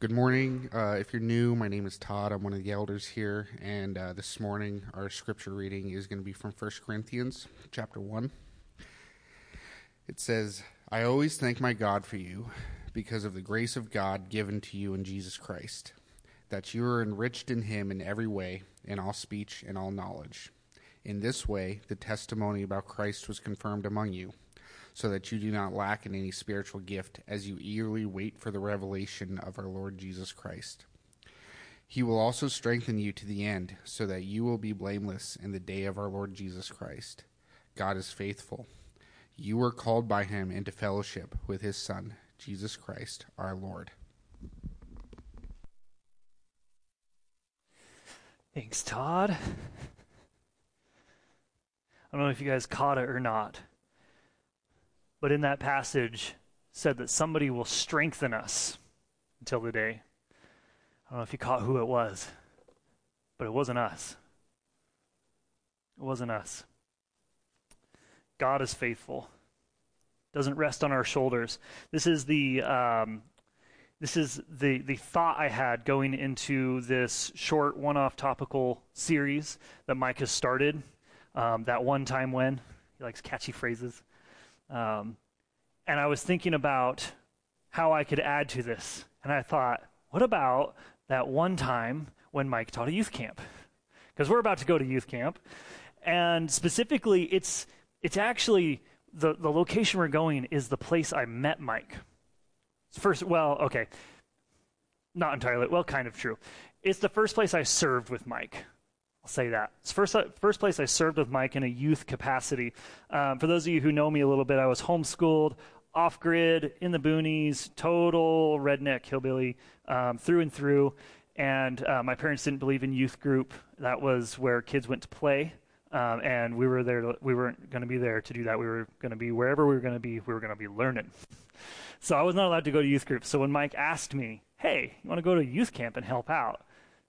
Good morning. Uh, if you're new, my name is Todd. I'm one of the elders here, and uh, this morning our scripture reading is going to be from 1 Corinthians chapter 1. It says, I always thank my God for you because of the grace of God given to you in Jesus Christ, that you are enriched in him in every way, in all speech and all knowledge. In this way, the testimony about Christ was confirmed among you so that you do not lack in any spiritual gift as you eagerly wait for the revelation of our Lord Jesus Christ. He will also strengthen you to the end, so that you will be blameless in the day of our Lord Jesus Christ. God is faithful. You were called by him into fellowship with his Son, Jesus Christ, our Lord. Thanks, Todd. I don't know if you guys caught it or not but in that passage said that somebody will strengthen us until the day. I don't know if you caught who it was, but it wasn't us. It wasn't us. God is faithful. Doesn't rest on our shoulders. This is the um, this is the the thought I had going into this short one-off topical series that Mike has started. Um, that one time when he likes catchy phrases. Um, and I was thinking about how I could add to this. And I thought, what about that one time when Mike taught a youth camp? Because we're about to go to youth camp. And specifically, it's, it's actually the, the location we're going is the place I met Mike. First, well, okay. Not entirely. Well, kind of true. It's the first place I served with Mike. I'll say that. It's first, first place I served with Mike in a youth capacity. Um, for those of you who know me a little bit, I was homeschooled, off grid, in the boonies, total redneck hillbilly um, through and through. And uh, my parents didn't believe in youth group. That was where kids went to play. Um, and we were there. To, we weren't going to be there to do that. We were going to be wherever we were going to be. We were going to be learning. so I was not allowed to go to youth group. So when Mike asked me, "Hey, you want to go to youth camp and help out?"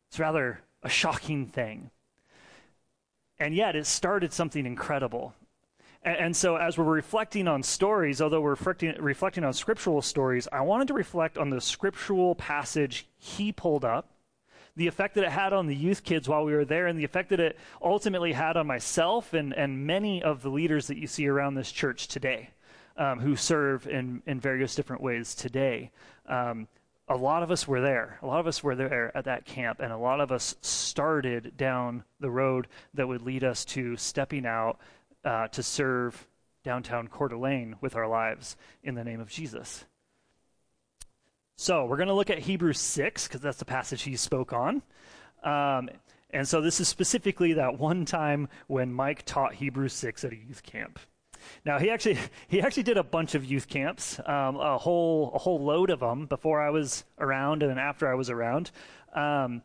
It's rather a shocking thing. And yet it started something incredible. And, and so as we're reflecting on stories, although we're reflecting, reflecting on scriptural stories, I wanted to reflect on the scriptural passage he pulled up the effect that it had on the youth kids while we were there, and the effect that it ultimately had on myself and, and many of the leaders that you see around this church today um, who serve in, in various different ways today. Um, a lot of us were there. A lot of us were there at that camp, and a lot of us started down the road that would lead us to stepping out uh, to serve downtown Coeur d'Alene with our lives in the name of Jesus. So we're going to look at Hebrews 6, because that's the passage he spoke on. Um, and so this is specifically that one time when Mike taught Hebrews 6 at a youth camp. Now he actually he actually did a bunch of youth camps, um, a whole a whole load of them before I was around and then after I was around. Um,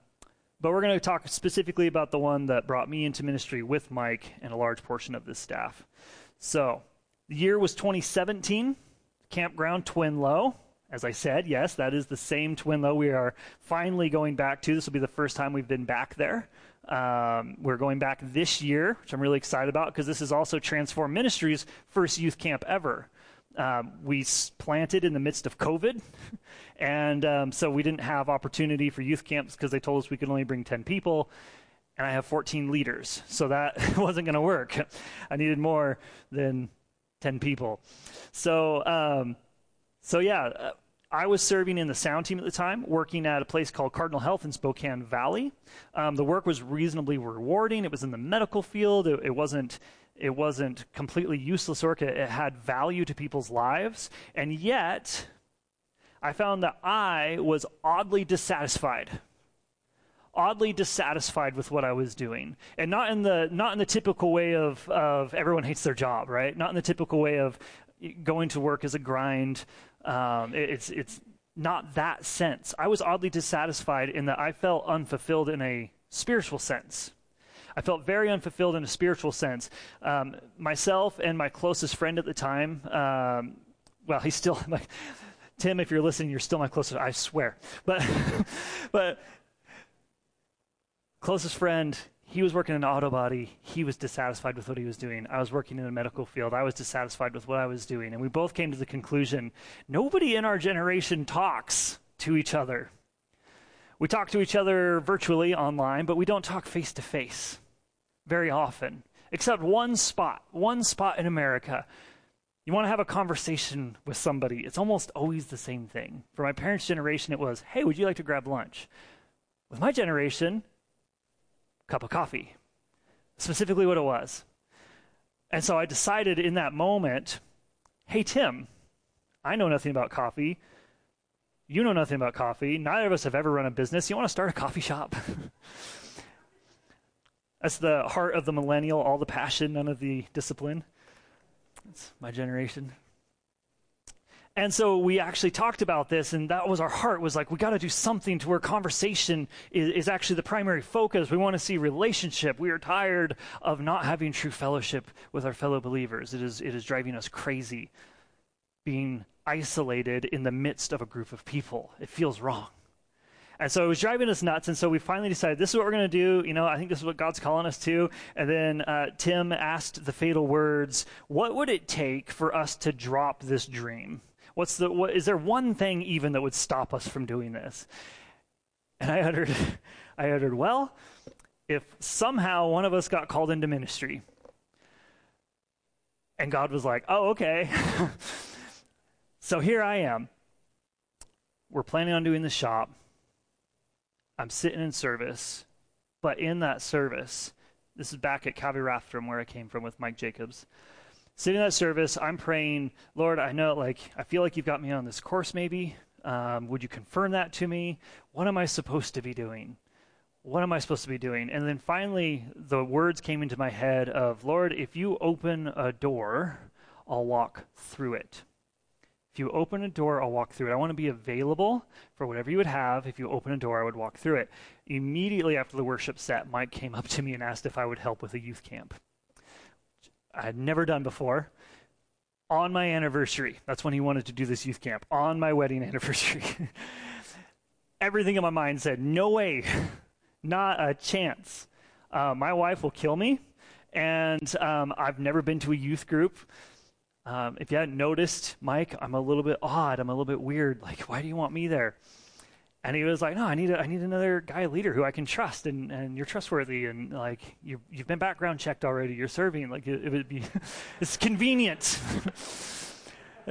but we're going to talk specifically about the one that brought me into ministry with Mike and a large portion of this staff. So the year was 2017. Campground Twinlow. As I said, yes, that is the same Twinlow we are finally going back to. This will be the first time we've been back there. Um, we're going back this year, which I'm really excited about because this is also Transform Ministries' first youth camp ever. Um, we planted in the midst of COVID, and um, so we didn't have opportunity for youth camps because they told us we could only bring 10 people, and I have 14 leaders, so that wasn't going to work. I needed more than 10 people. So, um, so yeah, uh, I was serving in the sound team at the time, working at a place called Cardinal Health in Spokane Valley. Um, the work was reasonably rewarding. It was in the medical field. It, it wasn't it wasn't completely useless work. It, it had value to people's lives, and yet I found that I was oddly dissatisfied oddly dissatisfied with what I was doing, and not in the not in the typical way of of everyone hates their job, right? Not in the typical way of going to work as a grind, um, it, it's it's not that sense. I was oddly dissatisfied in that I felt unfulfilled in a spiritual sense. I felt very unfulfilled in a spiritual sense. Um, myself and my closest friend at the time, um, well, he's still my, Tim. If you're listening, you're still my closest. I swear, but but closest friend he was working in an auto body. He was dissatisfied with what he was doing. I was working in the medical field. I was dissatisfied with what I was doing. And we both came to the conclusion nobody in our generation talks to each other. We talk to each other virtually online, but we don't talk face to face very often, except one spot, one spot in America. You want to have a conversation with somebody, it's almost always the same thing. For my parents' generation, it was, hey, would you like to grab lunch? With my generation, cup of coffee. Specifically what it was. And so I decided in that moment, hey, Tim, I know nothing about coffee. You know nothing about coffee. Neither of us have ever run a business. You want to start a coffee shop? That's the heart of the millennial, all the passion, none of the discipline. That's my generation. And so we actually talked about this, and that was our heart was like, we got to do something to where conversation is, is, actually the primary focus. We want to see relationship. We are tired of not having true fellowship with our fellow believers. It is, it is driving us crazy being isolated in the midst of a group of people. It feels wrong. And so it was driving us nuts. And so we finally decided this is what we're going to do. You know, I think this is what God's calling us to. And then uh, Tim asked the fatal words What would it take for us to drop this dream? What's the, what, is there one thing even that would stop us from doing this? And I uttered, I uttered, Well, if somehow one of us got called into ministry, and God was like, Oh, okay. So here I am. We're planning on doing the shop. I'm sitting in service, but in that service, this is back at Calvary Rathdrum where I came from with Mike Jacobs. Sitting in that service, I'm praying, Lord, I know, like, I feel like you've got me on this course, maybe. Um, would you confirm that to me? What am I supposed to be doing? What am I supposed to be doing? And then finally, the words came into my head of, Lord, if you open a door, I'll walk through it. If you open a door, I'll walk through it. I want to be available for whatever you would have. If you open a door, I would walk through it. Immediately after the worship set, Mike came up to me and asked if I would help with a youth camp. I had never done before. On my anniversary, that's when he wanted to do this youth camp. On my wedding anniversary. Everything in my mind said, no way, not a chance. Uh, my wife will kill me, and um, I've never been to a youth group. Um, if you hadn't noticed, Mike, I'm a little bit odd. I'm a little bit weird. Like, why do you want me there? And he was like, no, I need a, I need another guy leader who I can trust and, and you're trustworthy and like you you've been background checked already. You're serving like it, it would be it's convenient.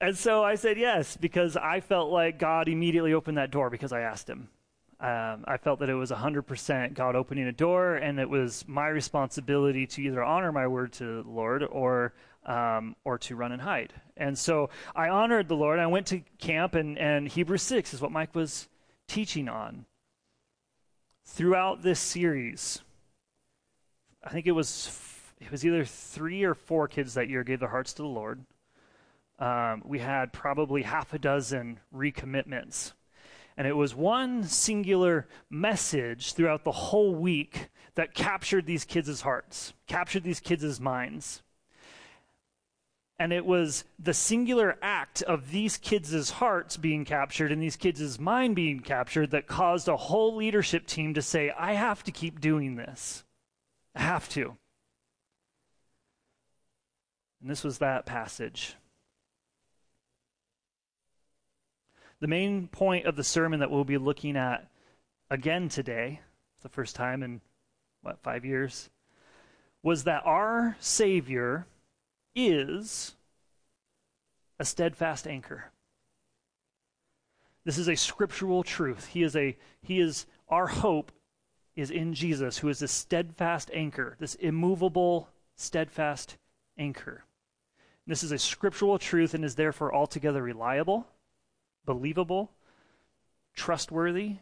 and so I said yes because I felt like God immediately opened that door because I asked him. Um, I felt that it was 100% God opening a door, and it was my responsibility to either honor my word to the Lord or um, or to run and hide. And so I honored the Lord. I went to camp, and, and Hebrews 6 is what Mike was teaching on. Throughout this series, I think it was it was either three or four kids that year gave their hearts to the Lord. Um, we had probably half a dozen recommitments and it was one singular message throughout the whole week that captured these kids' hearts, captured these kids' minds. And it was the singular act of these kids' hearts being captured and these kids' mind being captured that caused a whole leadership team to say, I have to keep doing this. I have to. And this was that passage. The main point of the sermon that we'll be looking at again today, the first time in, what, five years, was that our Savior is a steadfast anchor. This is a scriptural truth. He is a he is our hope is in Jesus, who is a steadfast anchor, this immovable, steadfast anchor. This is a scriptural truth and is therefore altogether reliable believable, trustworthy.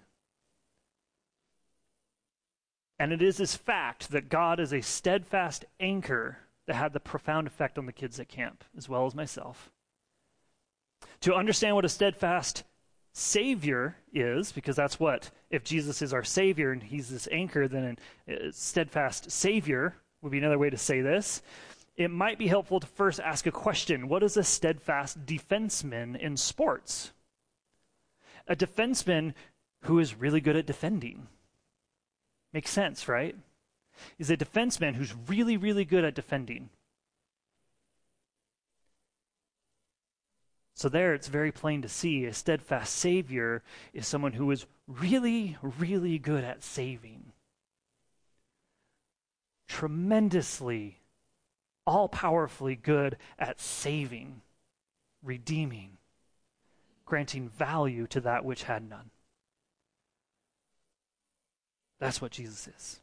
And it is this fact that God is a steadfast anchor that had the profound effect on the kids at camp, as well as myself. To understand what a steadfast Savior is, because that's what, if Jesus is our Savior and He's this anchor, then a steadfast Savior would be another way to say this. It might be helpful to first ask a question What is a steadfast defenseman in sports? a defenseman who is really good at defending. Makes sense, right? Is a defenseman who's really, really good at defending. So, there it's very plain to see a steadfast Savior is someone who is really, really good at saving. Tremendously, all powerfully good at saving, redeeming, granting value to that which had none. That's what Jesus is.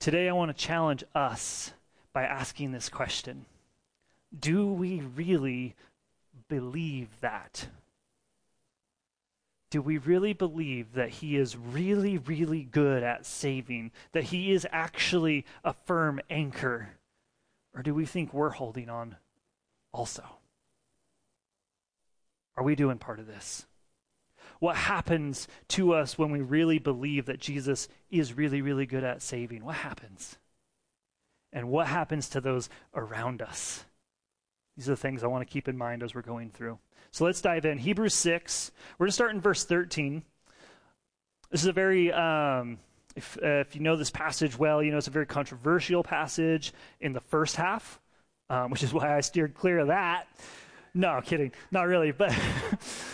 Today, I want to challenge us by asking this question Do we really believe that? Do we really believe that He is really, really good at saving? That He is actually a firm anchor? Or do we think we're holding on also? Are we doing part of this? What happens to us when we really believe that Jesus is really, really good at saving? What happens? And what happens to those around us? These are the things I want to keep in mind as we're going through. So let's dive in. Hebrews 6. We're going to start in verse 13. This is a very, um, if, uh, if you know this passage well, you know it's a very controversial passage in the first half, um, which is why I steered clear of that. No, kidding. Not really. But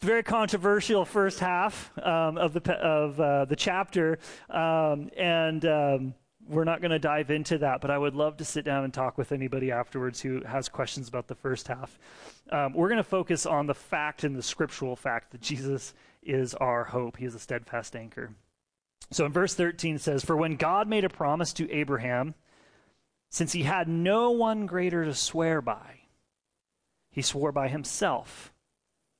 very controversial first half um, of the of uh, the chapter, um, and um, we're not going to dive into that. But I would love to sit down and talk with anybody afterwards who has questions about the first half. Um, we're going to focus on the fact and the scriptural fact that Jesus is our hope. He is a steadfast anchor. So in verse 13 it says, "For when God made a promise to Abraham, since he had no one greater to swear by, he swore by himself."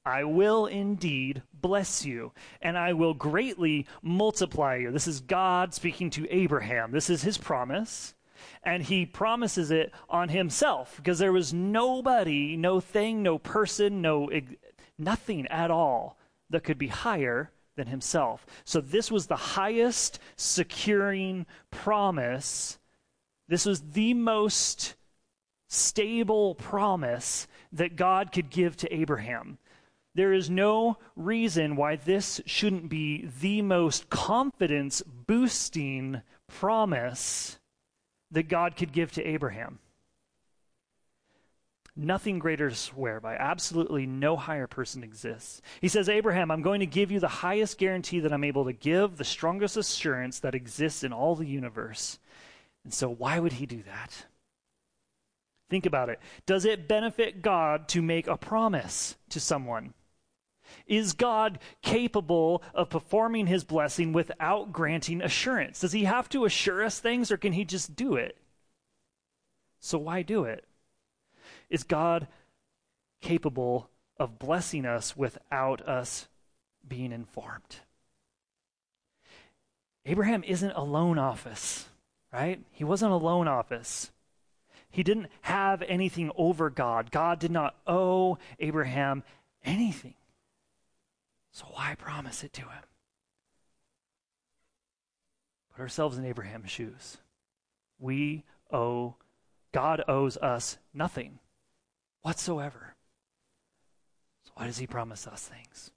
I will indeed bless you, and I will greatly multiply you. This is God speaking to Abraham. This is his promise. And he promises it on himself because there was nobody, no thing, no person, no nothing at all that could be higher than himself. So this was the highest securing promise. This was the most stable promise that God could give to Abraham. There is no reason why this shouldn't be the most confidence boosting promise that God could give to Abraham. Nothing greater to swear by. Absolutely no higher person exists. He says, Abraham, I'm going to give you the highest guarantee that I'm able to give, the strongest assurance that exists in all the universe. And so, why would he do that? Think about it. Does it benefit God to make a promise to someone? Is God capable of performing his blessing without granting assurance? Does he have to assure us things or can he just do it? So why do it? Is God capable of blessing us without us being informed? Abraham isn't a loan office, right? He wasn't a loan office. He didn't have anything over God. God did not owe Abraham anything. So why promise it to him? Put ourselves in Abraham's shoes. We owe, God owes us nothing whatsoever. So why does he promise us things?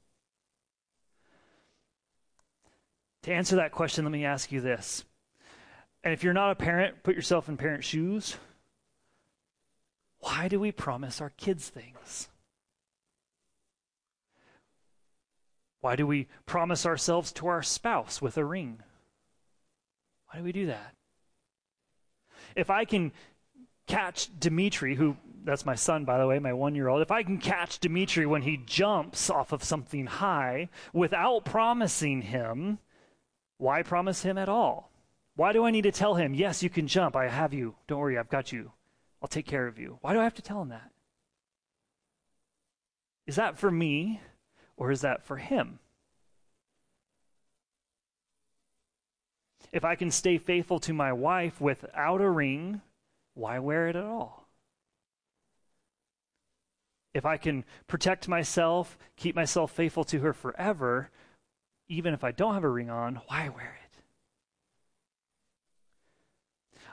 To answer that question, let me ask you this. And if you're not a parent, put yourself in parent shoes. Why do we promise our kids things? Why do we promise ourselves to our spouse with a ring? Why do we do that? If I can catch Dimitri, who that's my son, by the way, my one year old, if I can catch Dimitri when he jumps off of something high without promising him, why promise him at all? Why do I need to tell him, yes, you can jump, I have you, don't worry, I've got you, I'll take care of you? Why do I have to tell him that? Is that for me? Or is that for him? If I can stay faithful to my wife without a ring, why wear it at all? If I can protect myself, keep myself faithful to her forever, even if I don't have a ring on, why wear it?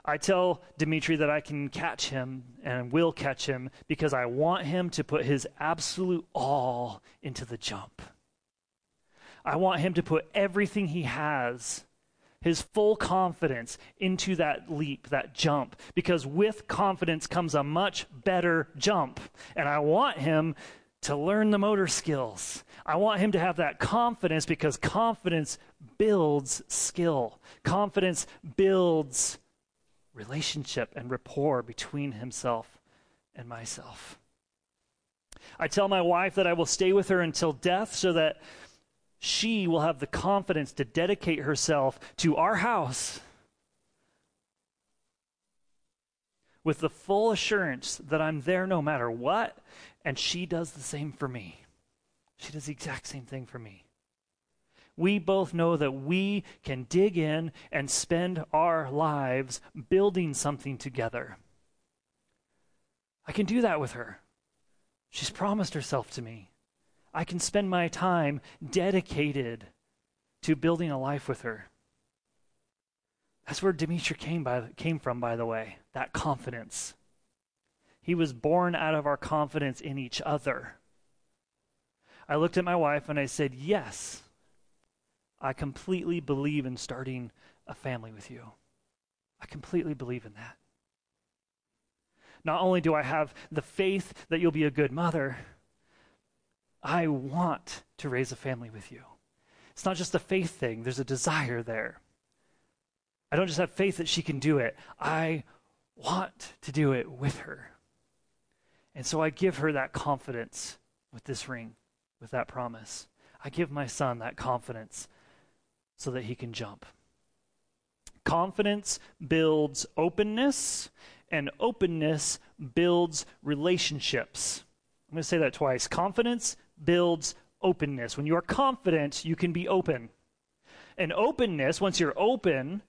I tell Dimitri that I can catch him and will catch him because I want him to put his absolute all into the jump. I want him to put everything he has his full confidence into that leap, that jump, because with confidence comes a much better jump. And I want him to learn the motor skills. I want him to have that confidence because confidence builds skill. Confidence builds relationship and rapport between himself and myself. I tell my wife that I will stay with her until death so that she will have the confidence to dedicate herself to our house with the full assurance that I'm there no matter what, and she does the same for me. She does the exact same thing for me. We both know that we can dig in and spend our lives building something together. I can do that with her. She's promised herself to me. I can spend my time dedicated to building a life with her. That's where Dimitri came, by, came from, by the way, that confidence. He was born out of our confidence in each other. I looked at my wife and I said, Yes, I completely believe in starting a family with you. I completely believe in that. Not only do I have the faith that you'll be a good mother, I want to raise a family with you. It's not just a faith thing, there's a desire there. I don't just have faith that she can do it, I want to do it with her. And so I give her that confidence with this ring, with that promise. I give my son that confidence so that he can jump. Confidence builds openness, and openness builds relationships. I'm going to say that twice. Confidence builds openness. When you are confident, you can be open. And openness, once you're open,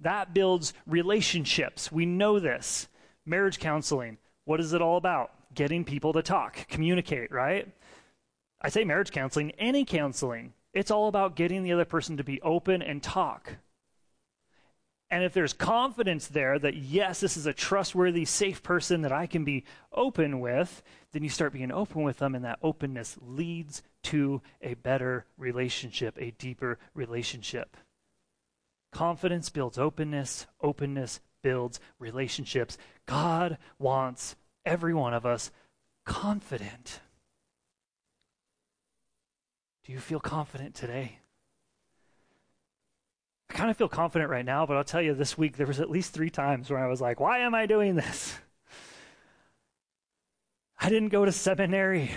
that builds relationships. We know this. Marriage counseling, what is it all about? Getting people to talk, communicate, right? I say marriage counseling, any counseling. It's all about getting the other person to be open and talk. And if there's confidence there that, yes, this is a trustworthy, safe person that I can be open with, then you start being open with them, and that openness leads to a better relationship, a deeper relationship. Confidence builds openness, openness builds relationships. God wants every one of us confident. Do you feel confident today? I kind of feel confident right now, but I'll tell you this week there was at least three times where I was like, why am I doing this? I didn't go to seminary.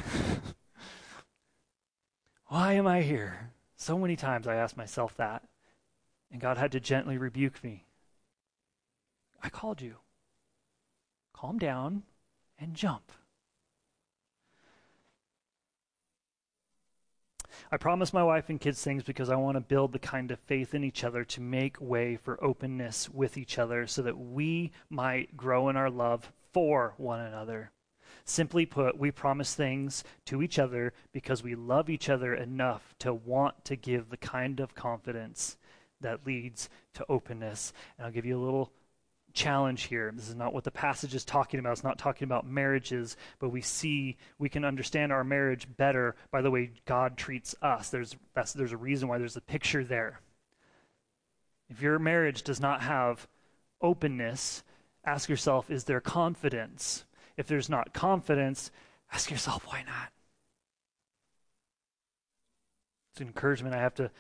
why am I here? So many times I asked myself that, and God had to gently rebuke me. I called you. Calm down and jump. I promise my wife and kids things because I want to build the kind of faith in each other to make way for openness with each other so that we might grow in our love for one another. Simply put, we promise things to each other because we love each other enough to want to give the kind of confidence that leads to openness. And I'll give you a little challenge here. This is not what the passage is talking about. It's not talking about marriages, but we see we can understand our marriage better by the way God treats us. There's there's a reason why there's a picture there. If your marriage does not have openness, ask yourself is there confidence? If there's not confidence, ask yourself why not? It's an encouragement I have to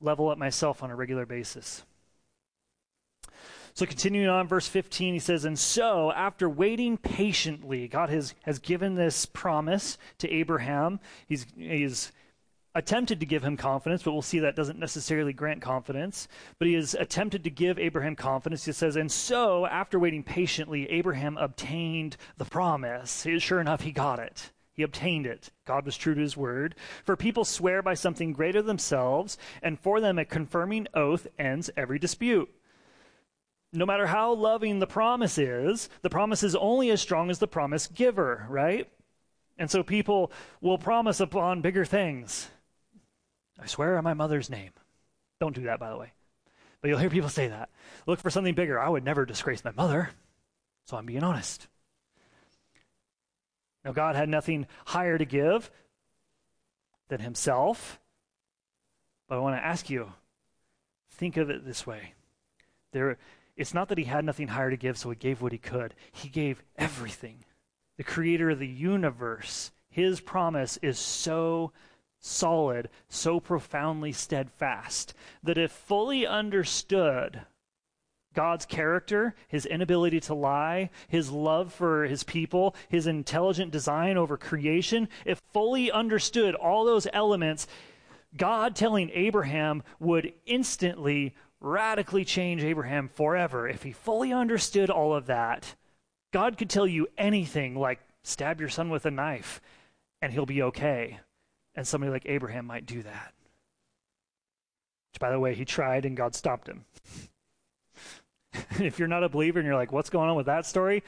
level up myself on a regular basis. So continuing on, verse 15, he says, And so, after waiting patiently, God has, has given this promise to Abraham. He's, he's attempted to give him confidence, but we'll see that doesn't necessarily grant confidence. But he has attempted to give Abraham confidence. He says, And so, after waiting patiently, Abraham obtained the promise. Sure enough, he got it. He obtained it. God was true to his word. For people swear by something greater themselves, and for them a confirming oath ends every dispute no matter how loving the promise is, the promise is only as strong as the promise giver, right? And so people will promise upon bigger things. I swear on my mother's name. Don't do that, by the way. But you'll hear people say that. Look for something bigger. I would never disgrace my mother. So I'm being honest. Now, God had nothing higher to give than himself. But I want to ask you Think of it this way. There, it's not that he had nothing higher to give, so he gave what he could. He gave everything. The creator of the universe, his promise is so solid, so profoundly steadfast, that if fully understood, God's character, his inability to lie, his love for his people, his intelligent design over creation, if fully understood all those elements, God telling Abraham would instantly, radically change Abraham forever. If he fully understood all of that, God could tell you anything like stab your son with a knife and he'll be okay. And somebody like Abraham might do that. Which, by the way, he tried and God stopped him. if you're not a believer and you're like, what's going on with that story?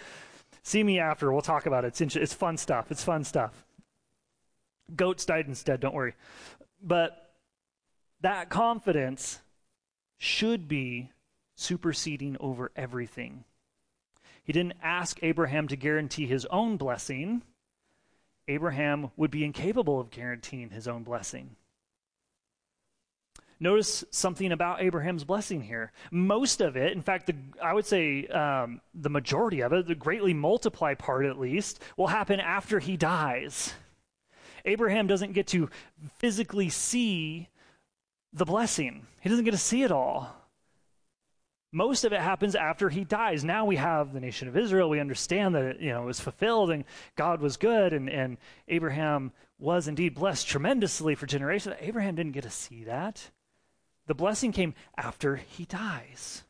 See me after. We'll talk about it. It's, it's fun stuff. It's fun stuff. Goats died instead, don't worry. But that confidence should be superseding over everything. He didn't ask Abraham to guarantee his own blessing. Abraham would be incapable of guaranteeing his own blessing. Notice something about Abraham's blessing here. Most of it, in fact, the, I would say um, the majority of it, the greatly multiply part at least, will happen after he dies. Abraham doesn't get to physically see the blessing, he doesn't get to see it all. Most of it happens after he dies. Now we have the nation of Israel. We understand that it, you know, it was fulfilled and God was good and, and Abraham was indeed blessed tremendously for generations. Abraham didn't get to see that. The blessing came after he dies.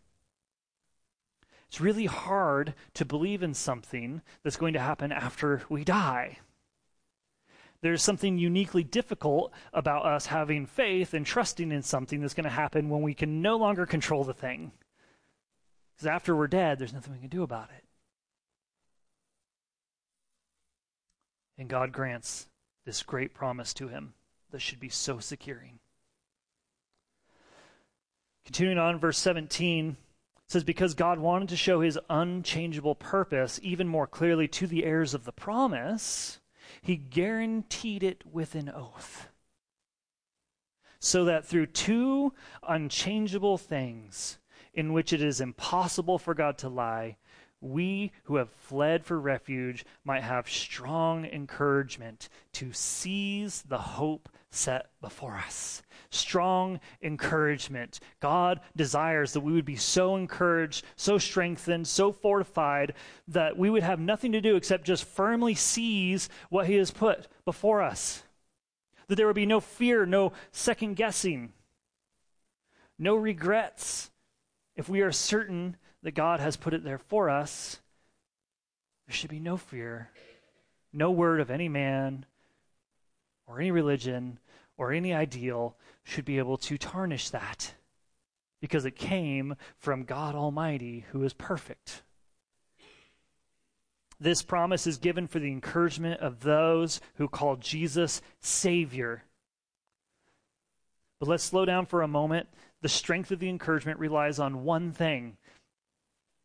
It's really hard to believe in something that's going to happen after we die. There's something uniquely difficult about us having faith and trusting in something that's going to happen when we can no longer control the thing. Because after we're dead, there's nothing we can do about it. And God grants this great promise to him that should be so securing. Continuing on, verse 17 says, Because God wanted to show his unchangeable purpose even more clearly to the heirs of the promise, he guaranteed it with an oath. So that through two unchangeable things, in which it is impossible for God to lie, we who have fled for refuge might have strong encouragement to seize the hope set before us. Strong encouragement. God desires that we would be so encouraged, so strengthened, so fortified that we would have nothing to do except just firmly seize what He has put before us. That there would be no fear, no second guessing, no regrets. If we are certain that God has put it there for us, there should be no fear, no word of any man or any religion or any ideal should be able to tarnish that because it came from God Almighty who is perfect. This promise is given for the encouragement of those who call Jesus Savior. But let's slow down for a moment. The strength of the encouragement relies on one thing.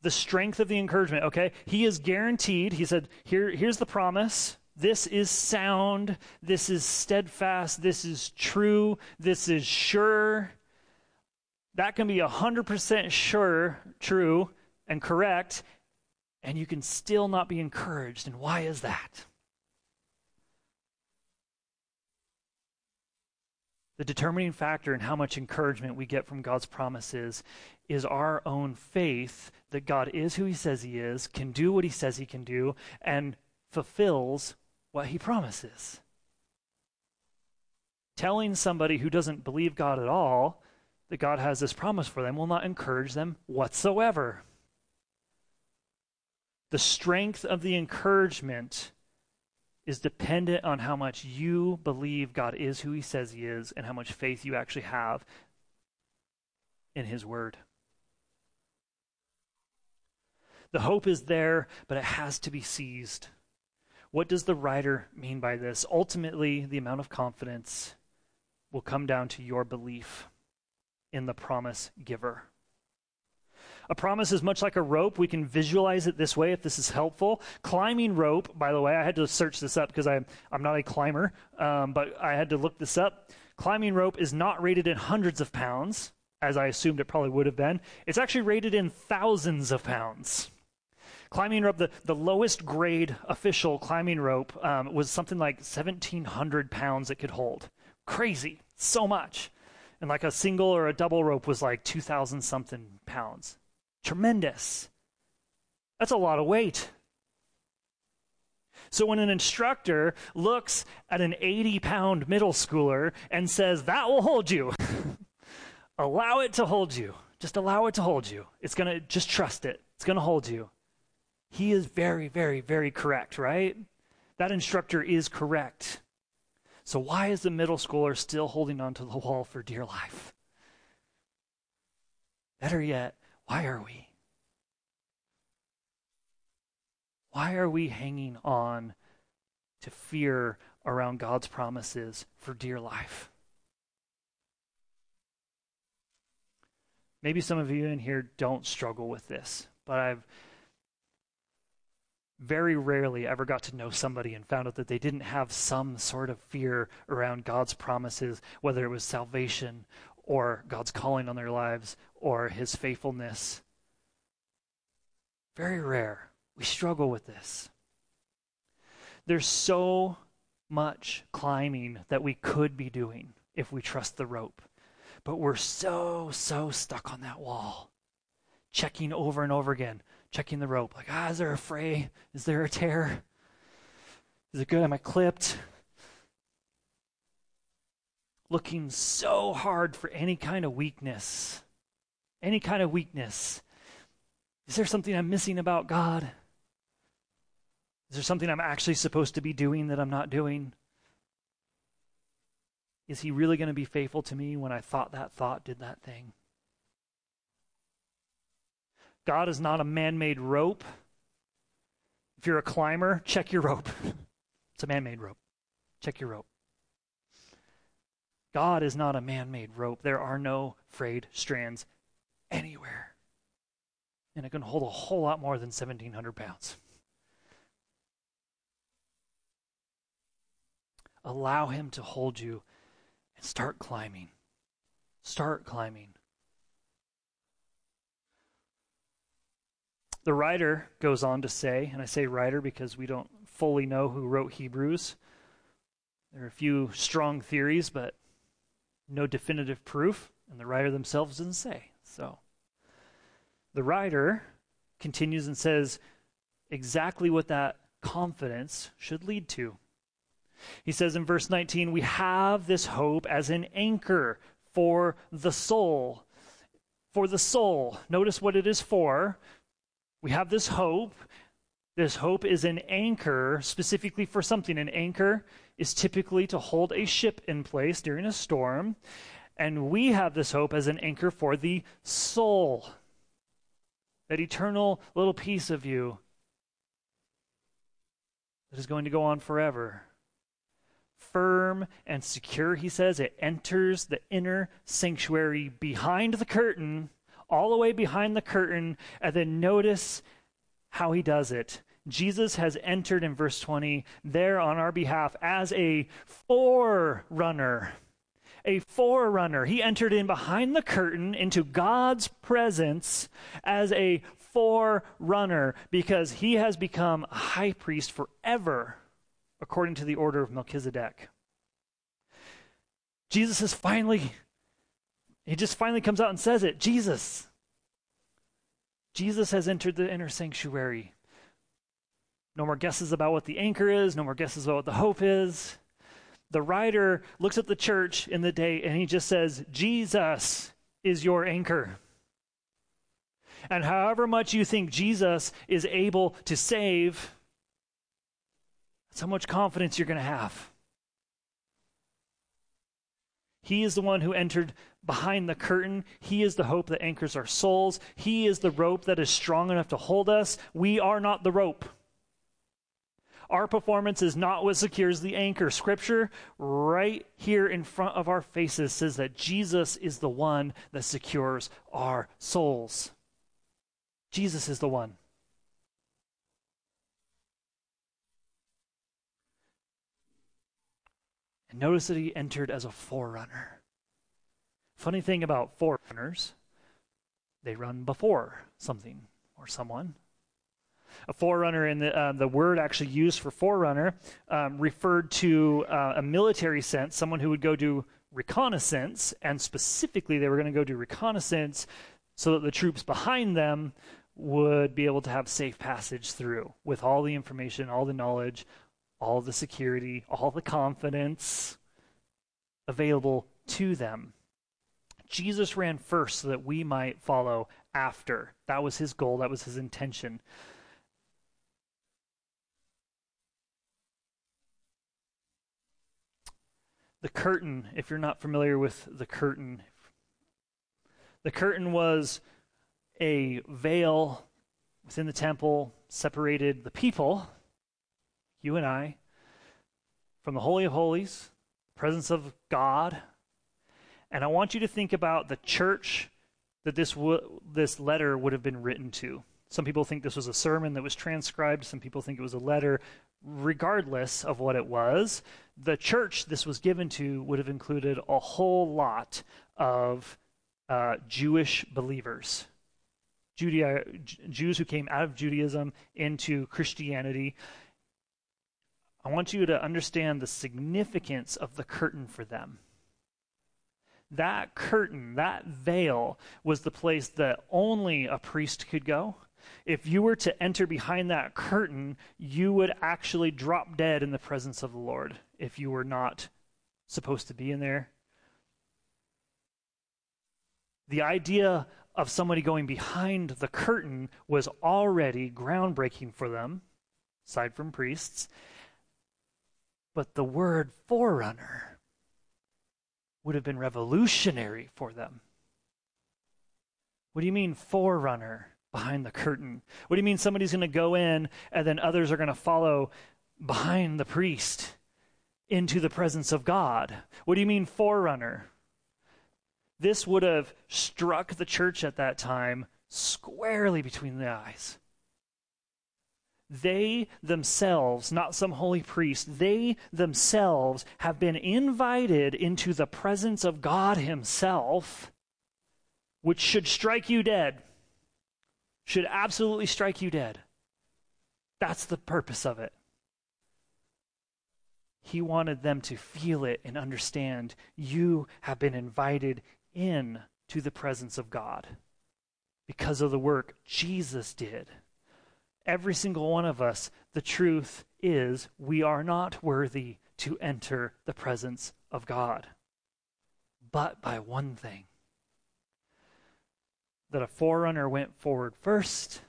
The strength of the encouragement, okay? He is guaranteed. He said, Here, here's the promise. This is sound. This is steadfast. This is true. This is sure. That can be 100% sure, true, and correct, and you can still not be encouraged. And why is that? The determining factor in how much encouragement we get from God's promises is our own faith that God is who He says He is, can do what He says He can do, and fulfills what he promises. Telling somebody who doesn't believe God at all that God has this promise for them will not encourage them whatsoever. The strength of the encouragement is dependent on how much you believe God is who he says he is and how much faith you actually have in his word. The hope is there, but it has to be seized. What does the writer mean by this? Ultimately, the amount of confidence will come down to your belief in the promise giver. A promise is much like a rope. We can visualize it this way if this is helpful. Climbing rope, by the way, I had to search this up because I'm, I'm not a climber, um, but I had to look this up. Climbing rope is not rated in hundreds of pounds, as I assumed it probably would have been. It's actually rated in thousands of pounds. Climbing rope, the, the lowest grade official climbing rope um, was something like 1,700 pounds it could hold. Crazy, so much. And like a single or a double rope was like 2,000 something pounds. Tremendous. That's a lot of weight. So when an instructor looks at an 80 pound middle schooler and says, That will hold you, allow it to hold you. Just allow it to hold you. It's going to, just trust it. It's going to hold you. He is very, very, very correct, right? That instructor is correct. So why is the middle schooler still holding onto the wall for dear life? Better yet, why are we? Why are we hanging on to fear around God's promises for dear life? Maybe some of you in here don't struggle with this, but I've very rarely ever got to know somebody and found out that they didn't have some sort of fear around God's promises, whether it was salvation or God's calling on their lives or his faithfulness. Very rare. We struggle with this. There's so much climbing that we could be doing if we trust the rope. But we're so, so stuck on that wall, checking over and over again, checking the rope. Like, ah, is there a fray? Is there a tear? Is it good? Am I clipped? Looking so hard for any kind of weakness. Any kind of weakness. Is there something I'm missing about God? Is there something I'm actually supposed to be doing that I'm not doing? Is he really going to be faithful to me when I thought that thought did that thing? God is not a man made rope. If you're a climber, check your rope. it's a man made rope. Check your rope. God is not a man made rope. There are no frayed strands anywhere. And it can hold a whole lot more than 1,700 pounds. Allow Him to hold you and start climbing. Start climbing. The writer goes on to say, and I say writer because we don't fully know who wrote Hebrews. There are a few strong theories, but no definitive proof, and the writer themselves doesn't say. So, the writer continues and says exactly what that confidence should lead to. He says in verse 19, We have this hope as an anchor for the soul. For the soul. Notice what it is for. We have this hope. This hope is an anchor specifically for something. An anchor is typically to hold a ship in place during a storm. And we have this hope as an anchor for the soul. That eternal little piece of you that is going to go on forever firm and secure, he says. It enters the inner sanctuary behind the curtain, all the way behind the curtain, and then notice how he does it. Jesus has entered in verse 20 there on our behalf as a forerunner. A forerunner. He entered in behind the curtain into God's presence as a forerunner because he has become a high priest forever according to the order of Melchizedek. Jesus has finally, he just finally comes out and says it Jesus. Jesus has entered the inner sanctuary. No more guesses about what the anchor is, no more guesses about what the hope is. The writer looks at the church in the day and he just says, Jesus is your anchor. And however much you think Jesus is able to save, that's how much confidence you're going to have. He is the one who entered behind the curtain. He is the hope that anchors our souls. He is the rope that is strong enough to hold us. We are not the rope. Our performance is not what secures the anchor. Scripture, right here in front of our faces, says that Jesus is the one that secures our souls. Jesus is the one. And notice that he entered as a forerunner. Funny thing about forerunners, they run before something or someone. A forerunner, in the, uh, the word actually used for forerunner, um, referred to uh, a military sense, someone who would go do reconnaissance, and specifically they were going to go do reconnaissance so that the troops behind them would be able to have safe passage through with all the information, all the knowledge, all the security, all the confidence available to them. Jesus ran first so that we might follow after. That was his goal, that was his intention. The curtain, if you're not familiar with the curtain, the curtain was a veil within the temple, separated the people, you and I, from the Holy of Holies, presence of God. And I want you to think about the church that this, w- this letter would have been written to. Some people think this was a sermon that was transcribed. Some people think it was a letter. Regardless of what it was, the church this was given to would have included a whole lot of uh, Jewish believers. Judea, Jews who came out of Judaism into Christianity. I want you to understand the significance of the curtain for them. That curtain, that veil, was the place that only a priest could go. If you were to enter behind that curtain, you would actually drop dead in the presence of the Lord if you were not supposed to be in there. The idea of somebody going behind the curtain was already groundbreaking for them, aside from priests. But the word forerunner would have been revolutionary for them. What do you mean, forerunner behind the curtain? What do you mean somebody's going to go in and then others are going to follow behind the priest into the presence of God? What do you mean, forerunner? This would have struck the church at that time squarely between the eyes. They themselves, not some holy priest, they themselves have been invited into the presence of God Himself, which should strike you dead. Should absolutely strike you dead. That's the purpose of it. He wanted them to feel it and understand you have been invited in to the presence of God because of the work Jesus did. Every single one of us, the truth is we are not worthy to enter the presence of God, but by one thing that a forerunner went forward first,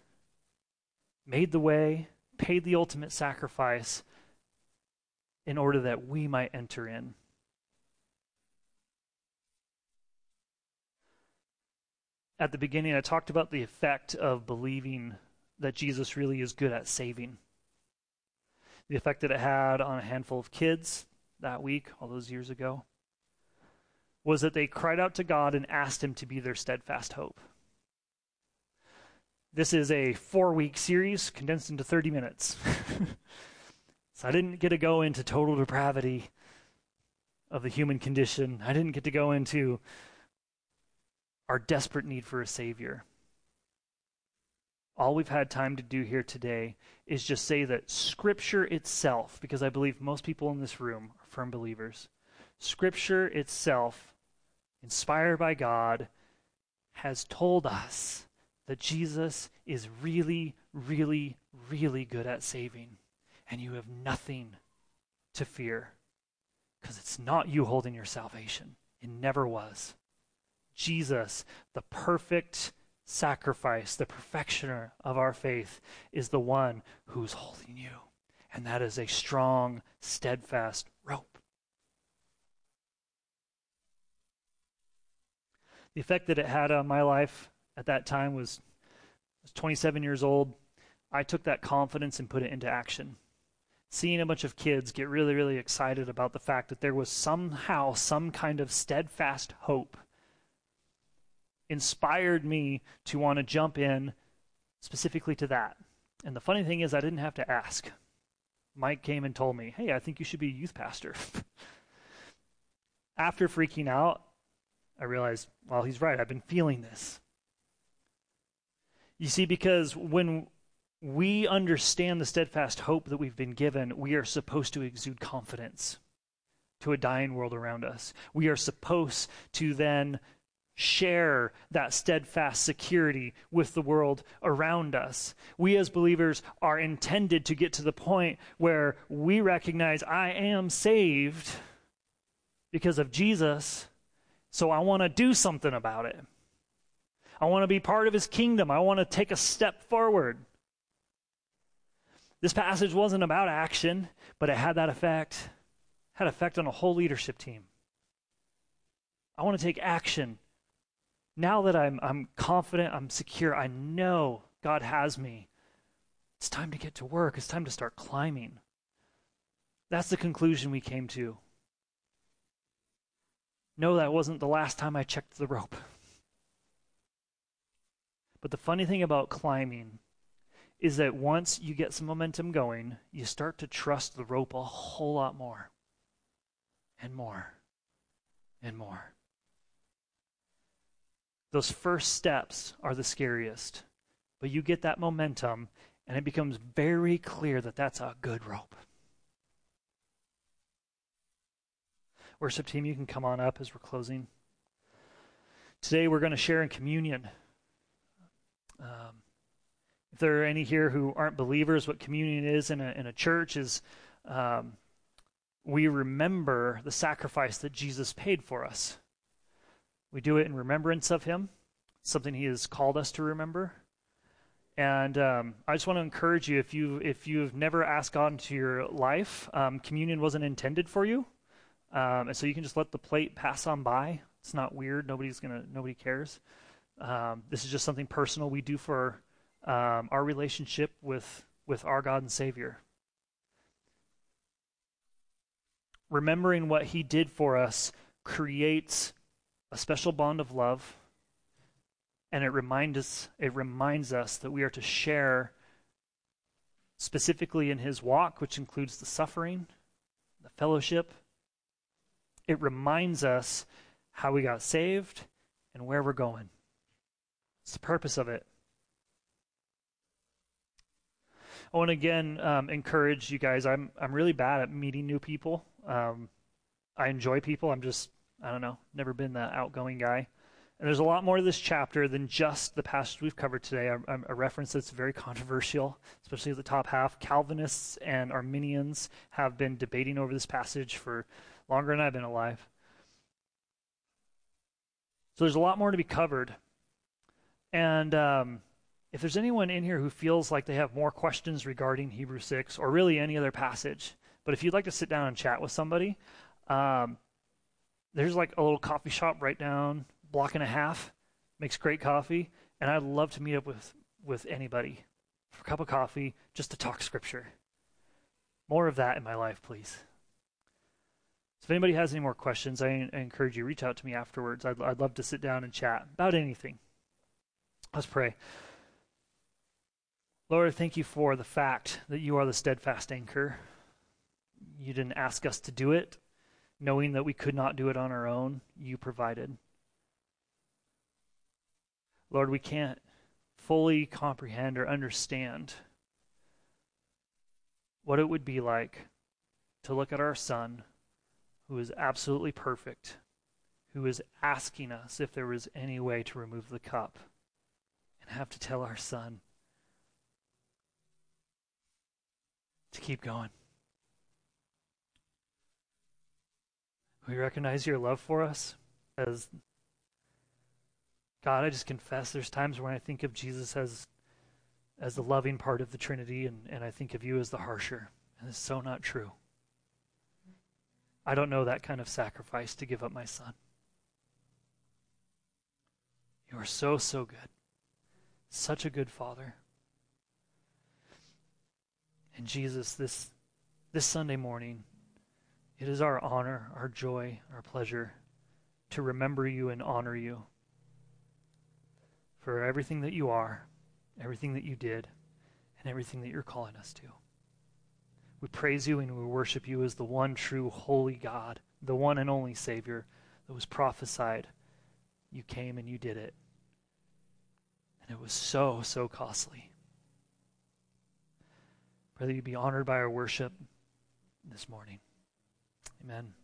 made the way, paid the ultimate sacrifice in order that we might enter in. at the beginning, I talked about the effect of believing that Jesus really is good at saving. The effect that it had on a handful of kids that week, all those years ago, was that they cried out to God and asked Him to be their steadfast hope. This is a four week series condensed into 30 minutes. so I didn't get to go into total depravity of the human condition. I didn't get to go into our desperate need for a Savior. All we've had time to do here today is just say that Scripture itself, because I believe most people in this room are firm believers, Scripture itself, inspired by God, has told us that Jesus is really, really, really good at saving, and you have nothing to fear because it's not you holding your salvation. It never was. Jesus, the perfect sacrifice, the perfectioner of our faith, is the one who's holding you. And that is a strong, steadfast rope. The effect that it had on my life at that time was I was 27 years old. I took that confidence and put it into action. Seeing a bunch of kids get really, really excited about the fact that there was somehow some kind of steadfast hope inspired me to want to jump in specifically to that. And the funny thing is, I didn't have to ask. Mike came and told me, hey, I think you should be a youth pastor. After freaking out, I realized, well, he's right. I've been feeling this. You see, because when we understand the steadfast hope that we've been given, we are supposed to exude confidence to a dying world around us. We are supposed to then share that steadfast security with the world around us. We as believers are intended to get to the point where we recognize I am saved because of Jesus, so I want to do something about it. I want to be part of his kingdom. I want to take a step forward. This passage wasn't about action, but it had that effect. Had effect on a whole leadership team. I want to take action now that I'm, I'm confident, I'm secure, I know God has me, it's time to get to work. It's time to start climbing. That's the conclusion we came to. No, that wasn't the last time I checked the rope. But the funny thing about climbing is that once you get some momentum going, you start to trust the rope a whole lot more and more and more. Those first steps are the scariest, but you get that momentum, and it becomes very clear that that's a good rope. Worship team, you can come on up as we're closing. Today we're going to share in communion. Um, if there are any here who aren't believers, what communion is in a, in a church is um, we remember the sacrifice that Jesus paid for us. We do it in remembrance of him, something he has called us to remember. And um, I just want to encourage you if you if you've never asked God into your life, um, communion wasn't intended for you, um, and so you can just let the plate pass on by. It's not weird. Nobody's gonna nobody cares. Um, this is just something personal we do for um, our relationship with with our God and Savior. Remembering what He did for us creates a special bond of love, and it reminds us, it reminds us that we are to share specifically in his walk, which includes the suffering, the fellowship. It reminds us how we got saved and where we're going. It's the purpose of it. I want to again um, encourage you guys. I'm I'm really bad at meeting new people. Um, I enjoy people. I'm just I don't know, never been that outgoing guy. And there's a lot more to this chapter than just the passage we've covered today. A, a, reference that's very controversial, especially the top half. Calvinists and Arminians have been debating over this passage for longer than I've been alive. So there's a lot more to be covered. And um, if there's anyone in here who feels like they have more questions regarding Hebrew 6 or really any other passage, but if you'd like to sit down and chat with somebody, um, there's like a little coffee shop right down block and a half makes great coffee and i'd love to meet up with with anybody for a cup of coffee just to talk scripture. More of that in my life please. So if anybody has any more questions i, I encourage you reach out to me afterwards. I'd, I'd love to sit down and chat about anything. Let's pray. Lord thank you for the fact that you are the steadfast anchor. You didn't ask us to do it knowing that we could not do it on our own, you provided. Lord, we can't fully comprehend or understand what it would be like to look at our son, who is absolutely perfect, who is asking us if there was any way to remove the cup, and have to tell our son to keep going. We recognize your love for us as God, I just confess there's times when I think of Jesus as as the loving part of the Trinity and, and I think of you as the harsher. And it's so not true. I don't know that kind of sacrifice to give up my son. You are so, so good. Such a good father. And Jesus, this this Sunday morning, it is our honor, our joy, our pleasure to remember you and honor you for everything that you are, everything that you did, and everything that you're calling us to. We praise you and we worship you as the one true holy God, the one and only Savior that was prophesied you came and you did it. And it was so, so costly. That you be honored by our worship this morning. Amen.